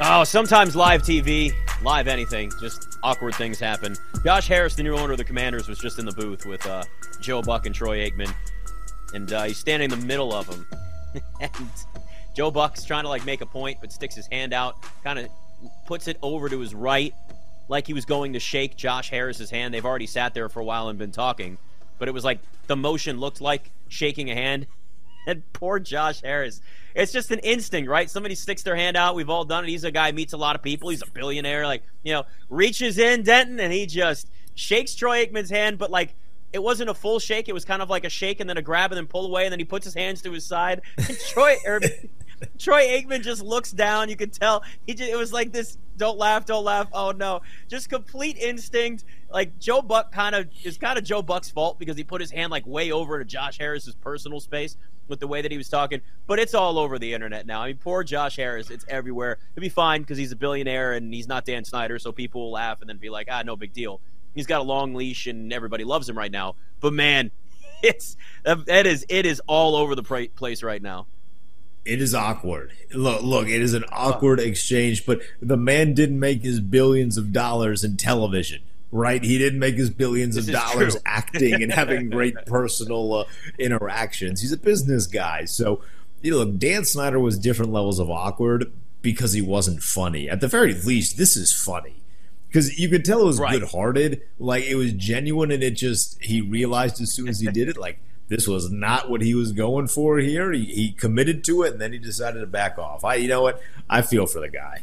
Oh, sometimes live TV, live anything, just awkward things happen. Josh Harris, the new owner of the Commanders, was just in the booth with uh, Joe Buck and Troy Aikman, and uh, he's standing in the middle of them. and Joe Buck's trying to like make a point, but sticks his hand out, kind of puts it over to his right, like he was going to shake Josh Harris's hand. They've already sat there for a while and been talking, but it was like the motion looked like shaking a hand. And poor Josh Harris. It's just an instinct, right? Somebody sticks their hand out. We've all done it. He's a guy meets a lot of people. He's a billionaire. Like, you know, reaches in, Denton, and he just shakes Troy Aikman's hand, but like it wasn't a full shake. It was kind of like a shake and then a grab and then pull away, and then he puts his hands to his side. And Troy Troy Aikman just looks down. You could tell he just, it was like this. Don't laugh, don't laugh. Oh no, just complete instinct. Like Joe Buck kind of is kind of Joe Buck's fault because he put his hand like way over to Josh Harris's personal space with the way that he was talking. But it's all over the internet now. I mean, poor Josh Harris. It's everywhere. He'll be fine because he's a billionaire and he's not Dan Snyder, so people will laugh and then be like, ah, no big deal. He's got a long leash and everybody loves him right now. But man, it's that is it is all over the place right now. It is awkward. Look, look, it is an awkward exchange, but the man didn't make his billions of dollars in television right? He didn't make his billions this of dollars true. acting and having great personal uh, interactions. He's a business guy. So, you know, Dan Snyder was different levels of awkward because he wasn't funny. At the very least, this is funny. Because you could tell it was right. good hearted, like it was genuine, and it just he realized as soon as he did it, like this was not what he was going for here. He, he committed to it, and then he decided to back off. I, you know what? I feel for the guy.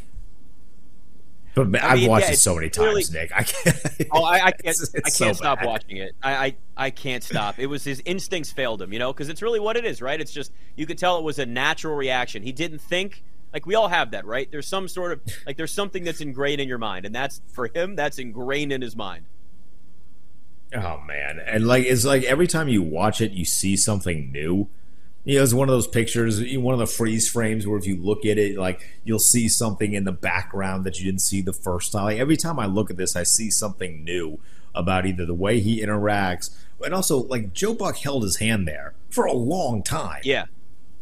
But I have watched yeah, it so many times, Nick. I can't. Oh, I, I can't. It's, it's I can't so stop bad. watching it. I, I, I can't stop. It was his instincts failed him, you know, because it's really what it is, right? It's just you could tell it was a natural reaction. He didn't think. Like we all have that, right? There's some sort of like there's something that's ingrained in your mind, and that's for him. That's ingrained in his mind. Oh man, and like it's like every time you watch it, you see something new you know, it's one of those pictures, one of the freeze frames where if you look at it, like you'll see something in the background that you didn't see the first time. Like, every time I look at this, I see something new about either the way he interacts, and also like Joe Buck held his hand there for a long time. Yeah,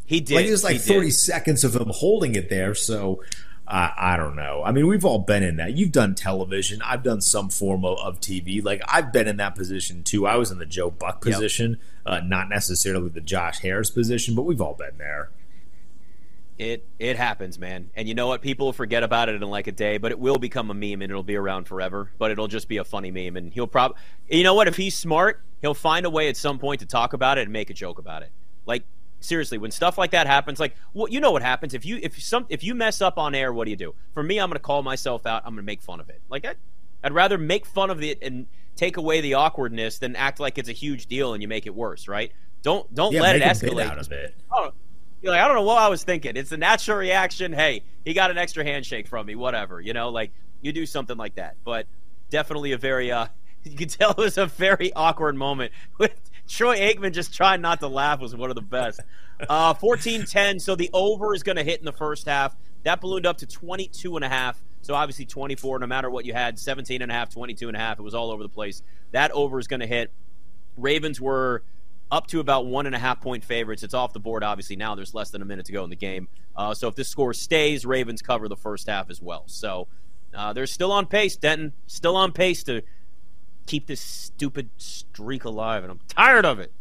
he did. Like it was like thirty did. seconds of him holding it there. So uh, I don't know. I mean, we've all been in that. You've done television. I've done some form of, of TV. Like I've been in that position too. I was in the Joe Buck position, yep. uh, not necessarily the Josh Harris position, but we've all been there. It it happens, man. And you know what? People forget about it in like a day, but it will become a meme and it'll be around forever. But it'll just be a funny meme, and he'll probably, you know what? If he's smart, he'll find a way at some point to talk about it and make a joke about it. Like seriously, when stuff like that happens, like well, you know what happens if you if some if you mess up on air, what do you do? For me, I'm going to call myself out. I'm going to make fun of it. Like I, I'd rather make fun of it and take away the awkwardness than act like it's a huge deal and you make it worse, right? Don't don't yeah, let it escalate. out of it. Oh, you're like I don't know what I was thinking. It's a natural reaction. Hey, he got an extra handshake from me. Whatever, you know, like you do something like that. But definitely a very uh, you can tell it was a very awkward moment with Troy Aikman just trying not to laugh was one of the best. Uh, 14-10, so the over is going to hit in the first half. That ballooned up to 22 and a half. So obviously 24, no matter what you had, 17 and a half, 22 and a half. It was all over the place. That over is going to hit. Ravens were up to about one and a half point favorites. It's off the board, obviously. Now there's less than a minute to go in the game. Uh, so if this score stays, Ravens cover the first half as well. So uh, they're still on pace, Denton. Still on pace to keep this stupid streak alive, and I'm tired of it.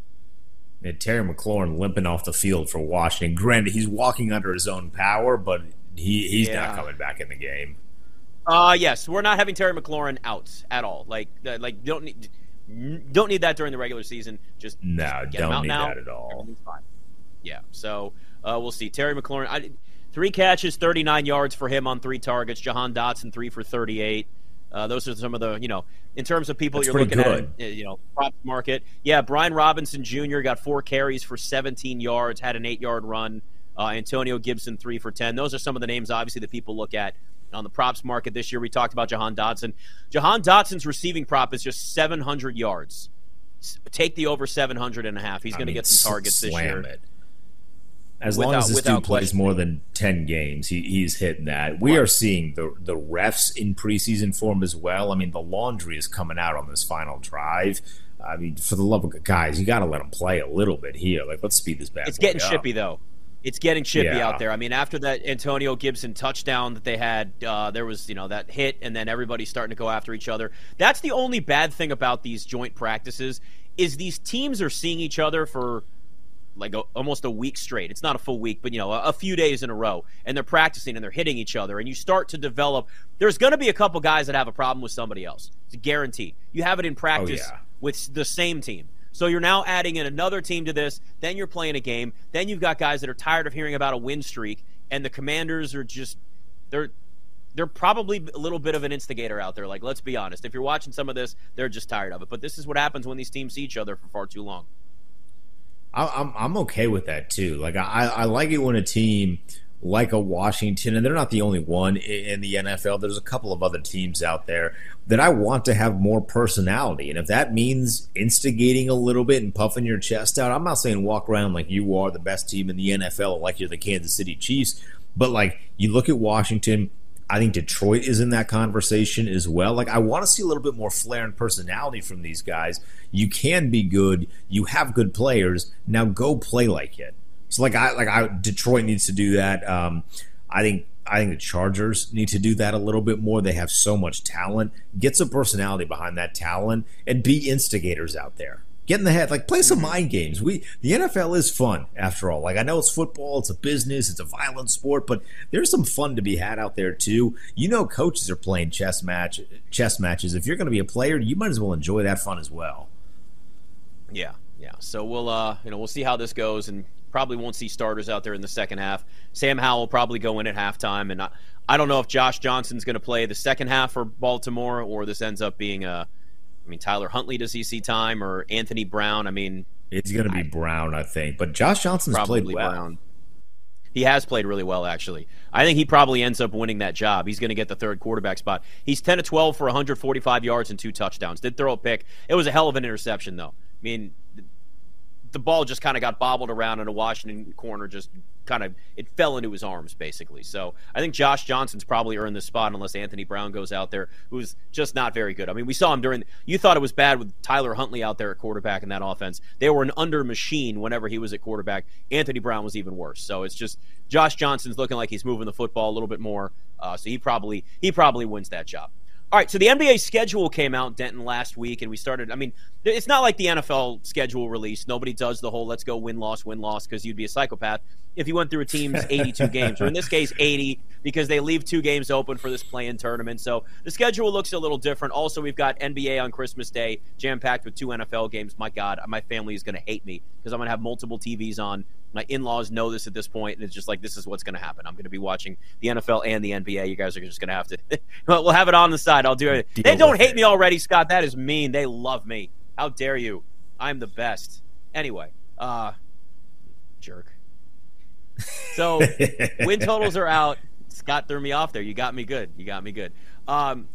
And Terry McLaurin limping off the field for Washington. Granted, he's walking under his own power, but he, he's yeah. not coming back in the game. Uh yes, we're not having Terry McLaurin out at all. Like, uh, like don't need don't need that during the regular season. Just no, just don't need now. that at all. Yeah, so uh, we'll see. Terry McLaurin, I, three catches, thirty nine yards for him on three targets. Jahan Dotson three for thirty eight. Uh, those are some of the, you know, in terms of people That's you're looking good. at, you know, prop market. Yeah, Brian Robinson Jr. got four carries for 17 yards, had an eight yard run. Uh, Antonio Gibson three for 10. Those are some of the names, obviously, that people look at on the props market this year. We talked about Jahan Dotson. Jahan Dotson's receiving prop is just 700 yards. Take the over 700 and a half. He's going to get some targets this year. It. As without, long as this dude plays more than ten games, he, he's hitting that. We right. are seeing the the refs in preseason form as well. I mean, the laundry is coming out on this final drive. I mean, for the love of God, guys, you got to let him play a little bit here. Like, let's speed this back. It's getting up. shippy though. It's getting chippy yeah. out there. I mean, after that Antonio Gibson touchdown that they had, uh, there was you know that hit, and then everybody's starting to go after each other. That's the only bad thing about these joint practices is these teams are seeing each other for like a, almost a week straight. It's not a full week, but you know, a, a, few days in a row, and they're practicing and they're hitting each other, and you start to develop. There's going to be a couple guys that have a problem with somebody else. It's a guarantee. You have it in oh, practice oh, yeah. with the same team. So you're now adding in another team to this. Then you're playing a game. Then you've got guys that are tired of hearing about a win streak, and the Commanders are just they're they're probably a little bit of an instigator out there. Like, let's be honest. If you're watching some of this, they're just tired of it. But this is what happens when these teams see each other for far too long. I'm I'm okay with that too. Like I I like it when a team like a Washington, and they're not the only one in the NFL. There's a couple of other teams out there that I want to have more personality. And if that means instigating a little bit and puffing your chest out, I'm not saying walk around like you are the best team in the NFL, like you're the Kansas City Chiefs, but like you look at Washington, I think Detroit is in that conversation as well. Like, I want to see a little bit more flair and personality from these guys. You can be good. You have good players. Now go play like it. So like I like I Detroit needs to do that. Um, I think I think the Chargers need to do that a little bit more. They have so much talent. Get some personality behind that talent and be instigators out there. Get in the head, like play some mm-hmm. mind games. We the NFL is fun after all. Like I know it's football, it's a business, it's a violent sport, but there's some fun to be had out there too. You know, coaches are playing chess match chess matches. If you're going to be a player, you might as well enjoy that fun as well. Yeah, yeah. So we'll uh, you know we'll see how this goes and Probably won't see starters out there in the second half. Sam Howell will probably go in at halftime, and I, I don't know if Josh Johnson's going to play the second half for Baltimore or this ends up being a. I mean, Tyler Huntley does he see time or Anthony Brown? I mean, it's going to be Brown, I think, but Josh Johnson's played well. Brown. He has played really well, actually. I think he probably ends up winning that job. He's going to get the third quarterback spot. He's 10 to 12 for 145 yards and two touchdowns. Did throw a pick. It was a hell of an interception, though. I mean, the ball just kind of got bobbled around in a Washington corner, just kind of it fell into his arms basically. So I think Josh Johnson's probably earned this spot unless Anthony Brown goes out there, who's just not very good. I mean, we saw him during. You thought it was bad with Tyler Huntley out there at quarterback in that offense. They were an under machine whenever he was at quarterback. Anthony Brown was even worse. So it's just Josh Johnson's looking like he's moving the football a little bit more. Uh, so he probably he probably wins that job. All right, so the NBA schedule came out, Denton, last week, and we started. I mean, it's not like the NFL schedule release. Nobody does the whole let's go win loss, win loss because you'd be a psychopath if you went through a team's 82 games, or in this case, 80, because they leave two games open for this play in tournament. So the schedule looks a little different. Also, we've got NBA on Christmas Day, jam packed with two NFL games. My God, my family is going to hate me because I'm going to have multiple TVs on my in-laws know this at this point, and it's just like this is what's going to happen. I'm going to be watching the NFL and the NBA. You guys are just going to have to. we'll have it on the side. I'll do it. They don't hate it. me already, Scott. That is mean. They love me. How dare you? I'm the best. Anyway, uh, jerk. So win totals are out. Scott threw me off there. You got me good. You got me good. Um,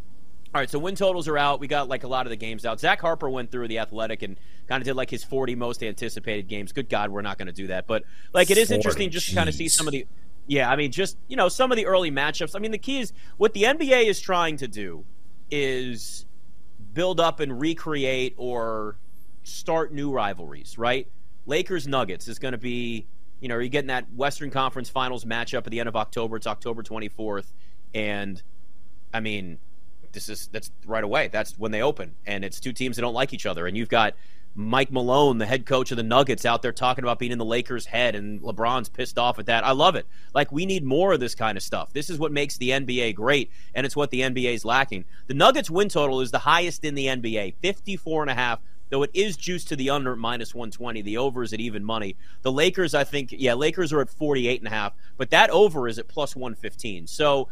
all right, so win totals are out. We got like a lot of the games out. Zach Harper went through the Athletic and kind of did like his 40 most anticipated games. Good God, we're not going to do that. But like it is 40, interesting just to kind of see some of the yeah, I mean just, you know, some of the early matchups. I mean, the key is what the NBA is trying to do is build up and recreate or start new rivalries, right? Lakers Nuggets is going to be, you know, you're getting that Western Conference Finals matchup at the end of October. It's October 24th and I mean, this is that's right away. That's when they open, and it's two teams that don't like each other, and you've got Mike Malone, the head coach of the Nuggets, out there talking about being in the Lakers' head, and LeBron's pissed off at that. I love it. Like, we need more of this kind of stuff. This is what makes the NBA great, and it's what the NBA is lacking. The Nuggets win total is the highest in the NBA, 54 and a half, though it is juiced to the under minus 120. The over is at even money. The Lakers, I think, yeah, Lakers are at 48 and a half, but that over is at plus 115. So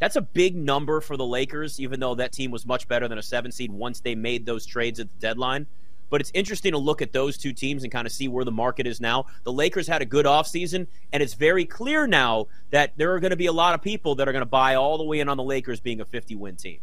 that's a big number for the Lakers, even though that team was much better than a seven seed once they made those trades at the deadline. But it's interesting to look at those two teams and kind of see where the market is now. The Lakers had a good offseason, and it's very clear now that there are going to be a lot of people that are going to buy all the way in on the Lakers being a 50 win team.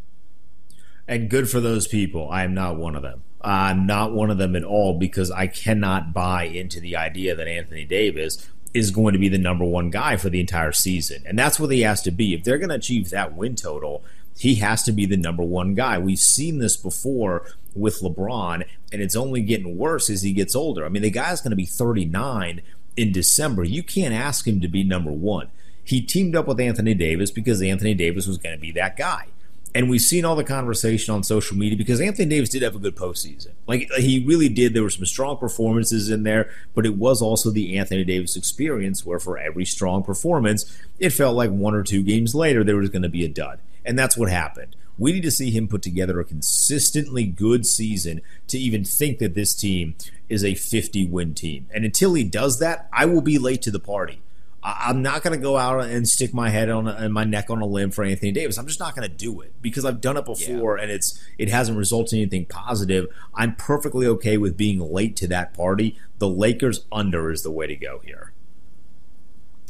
And good for those people. I am not one of them. I'm not one of them at all because I cannot buy into the idea that Anthony Davis is going to be the number one guy for the entire season. And that's what he has to be. If they're going to achieve that win total, he has to be the number one guy. We've seen this before with LeBron, and it's only getting worse as he gets older. I mean, the guy's going to be 39 in December, you can't ask him to be number one. He teamed up with Anthony Davis because Anthony Davis was going to be that guy. And we've seen all the conversation on social media because Anthony Davis did have a good postseason. Like he really did. There were some strong performances in there, but it was also the Anthony Davis experience where for every strong performance, it felt like one or two games later there was going to be a dud. And that's what happened. We need to see him put together a consistently good season to even think that this team is a 50 win team. And until he does that, I will be late to the party. I'm not going to go out and stick my head on and my neck on a limb for Anthony Davis. I'm just not going to do it because I've done it before yeah. and it's it hasn't resulted in anything positive. I'm perfectly okay with being late to that party. The Lakers under is the way to go here.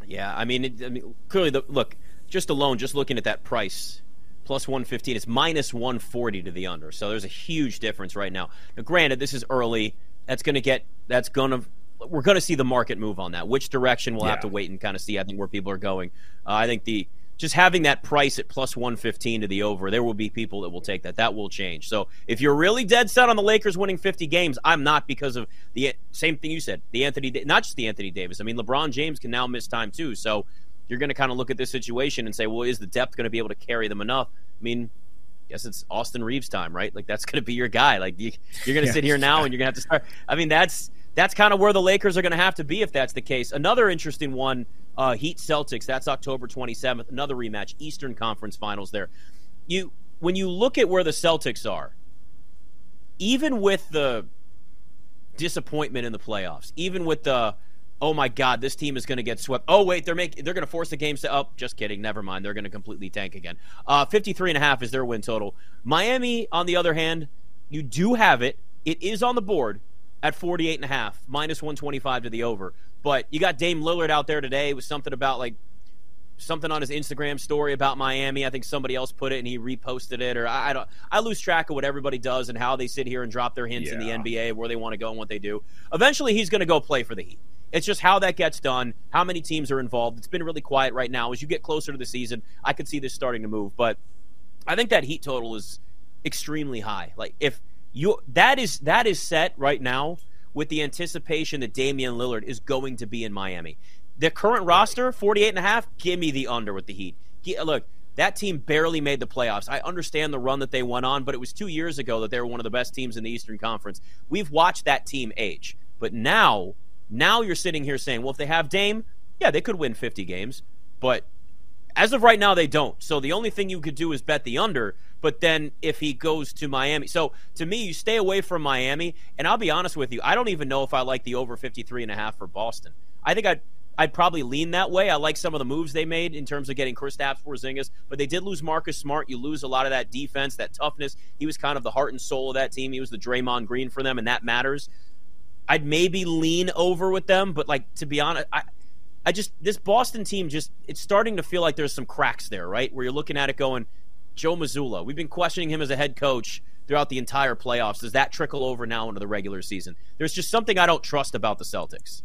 Yeah, I mean, it, I mean clearly, the, look, just alone, just looking at that price, plus 115, it's minus 140 to the under. So there's a huge difference right now. Now, granted, this is early. That's going to get that's going to we're going to see the market move on that. Which direction we'll yeah. have to wait and kind of see. I think where people are going. Uh, I think the just having that price at plus 115 to the over, there will be people that will take that. That will change. So if you're really dead set on the Lakers winning 50 games, I'm not because of the same thing you said. The Anthony, not just the Anthony Davis. I mean, LeBron James can now miss time too. So you're going to kind of look at this situation and say, well, is the depth going to be able to carry them enough? I mean, guess it's Austin Reaves time, right? Like that's going to be your guy. Like you, are going to sit here now and you're going to have to start. I mean, that's that's kind of where the Lakers are going to have to be if that's the case. Another interesting one, uh, Heat Celtics. That's October 27th. Another rematch, Eastern Conference Finals. There, you when you look at where the Celtics are, even with the disappointment in the playoffs, even with the oh my god, this team is going to get swept. Oh wait, they're making they're going to force the games to up. Oh, just kidding, never mind. They're going to completely tank again. Uh, 53 and a half is their win total. Miami, on the other hand, you do have it. It is on the board at 48 and a half, minus 125 to the over. But you got Dame Lillard out there today with something about like something on his Instagram story about Miami. I think somebody else put it and he reposted it, or I, I don't. I lose track of what everybody does and how they sit here and drop their hints yeah. in the NBA where they want to go and what they do. Eventually, he's going to go play for the Heat. It's just how that gets done, how many teams are involved. It's been really quiet right now. As you get closer to the season, I could see this starting to move, but I think that Heat total is extremely high. Like if you that is that is set right now with the anticipation that Damian Lillard is going to be in Miami. The current roster, 48 and a half, give me the under with the Heat. Look, that team barely made the playoffs. I understand the run that they went on, but it was 2 years ago that they were one of the best teams in the Eastern Conference. We've watched that team age. But now, now you're sitting here saying, well, if they have Dame, yeah, they could win 50 games, but as of right now, they don't. So the only thing you could do is bet the under. But then if he goes to Miami, so to me, you stay away from Miami. And I'll be honest with you, I don't even know if I like the over 53 and a half for Boston. I think I'd I'd probably lean that way. I like some of the moves they made in terms of getting Kristaps Porzingis, but they did lose Marcus Smart. You lose a lot of that defense, that toughness. He was kind of the heart and soul of that team. He was the Draymond Green for them, and that matters. I'd maybe lean over with them, but like to be honest, I, I just this Boston team just it's starting to feel like there's some cracks there, right? Where you're looking at it going, Joe Mazzulla. We've been questioning him as a head coach throughout the entire playoffs. Does that trickle over now into the regular season? There's just something I don't trust about the Celtics.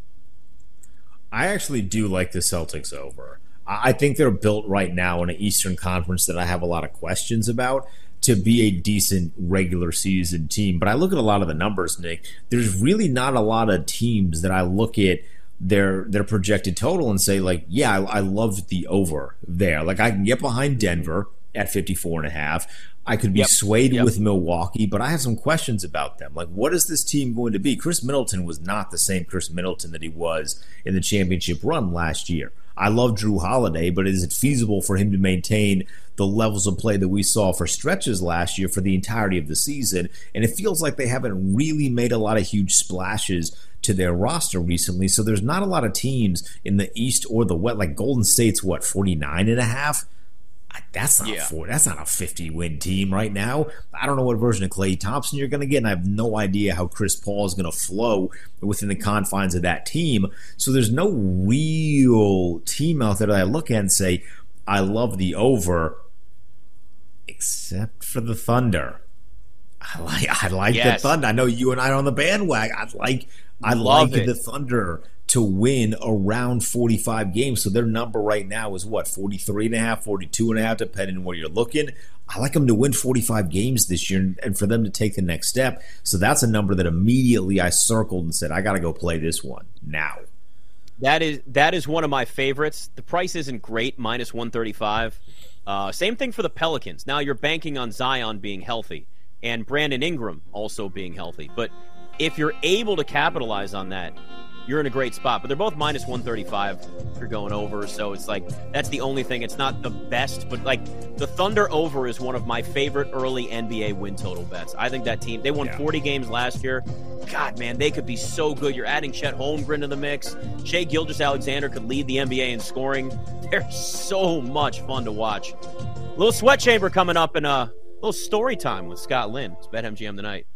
I actually do like the Celtics over. I think they're built right now in an Eastern Conference that I have a lot of questions about to be a decent regular season team. But I look at a lot of the numbers, Nick. There's really not a lot of teams that I look at their their projected total and say like, yeah, I, I love the over there. Like I can get behind Denver at 54 and a half. I could be yep. swayed yep. with Milwaukee, but I have some questions about them. Like, what is this team going to be? Khris Middleton was not the same Khris Middleton that he was in the championship run last year. I love Jrue Holiday, but is it feasible for him to maintain the levels of play that we saw for stretches last year for the entirety of the season? And it feels like they haven't really made a lot of huge splashes to their roster recently. So there's not a lot of teams in the East or the West. Like Golden State's what, 49 and a half? That's not yeah. four. That's not a 50 win team right now. I don't know what version of Klay Thompson you're going to get, and I have no idea how Chris Paul is going to flow within the confines of that team. So there's no real team out there that I look at and say, I love the over, except for the Thunder. I like I like yes. the Thunder. I know you and I are on the bandwagon. I like I Love like it. the Thunder to win around 45 games. So their number right now is what, 43 and a half, 42 and a half, depending on where you're looking. I like them to win 45 games this year and for them to take the next step. So that's a number that immediately I circled and said, I got to go play this one now. That is that is one of my favorites. The price isn't great, minus one thirty five. Uh, same thing for the Pelicans. Now you're banking on Zion being healthy and Brandon Ingram also being healthy. But if you're able to capitalize on that, you're in a great spot. But they're both minus 135 if you're going over. So it's like that's the only thing. It's not the best, but like the Thunder over is one of my favorite early NBA win total bets. I think that team, they won yeah. 40 games last year. God, man, they could be so good. You're adding Chet Holmgren to the mix. Shai Gilgeous-Alexander could lead the NBA in scoring. They're so much fun to watch. A little sweat chamber coming up in a little story time with Scott Lynn. It's BetMGM tonight.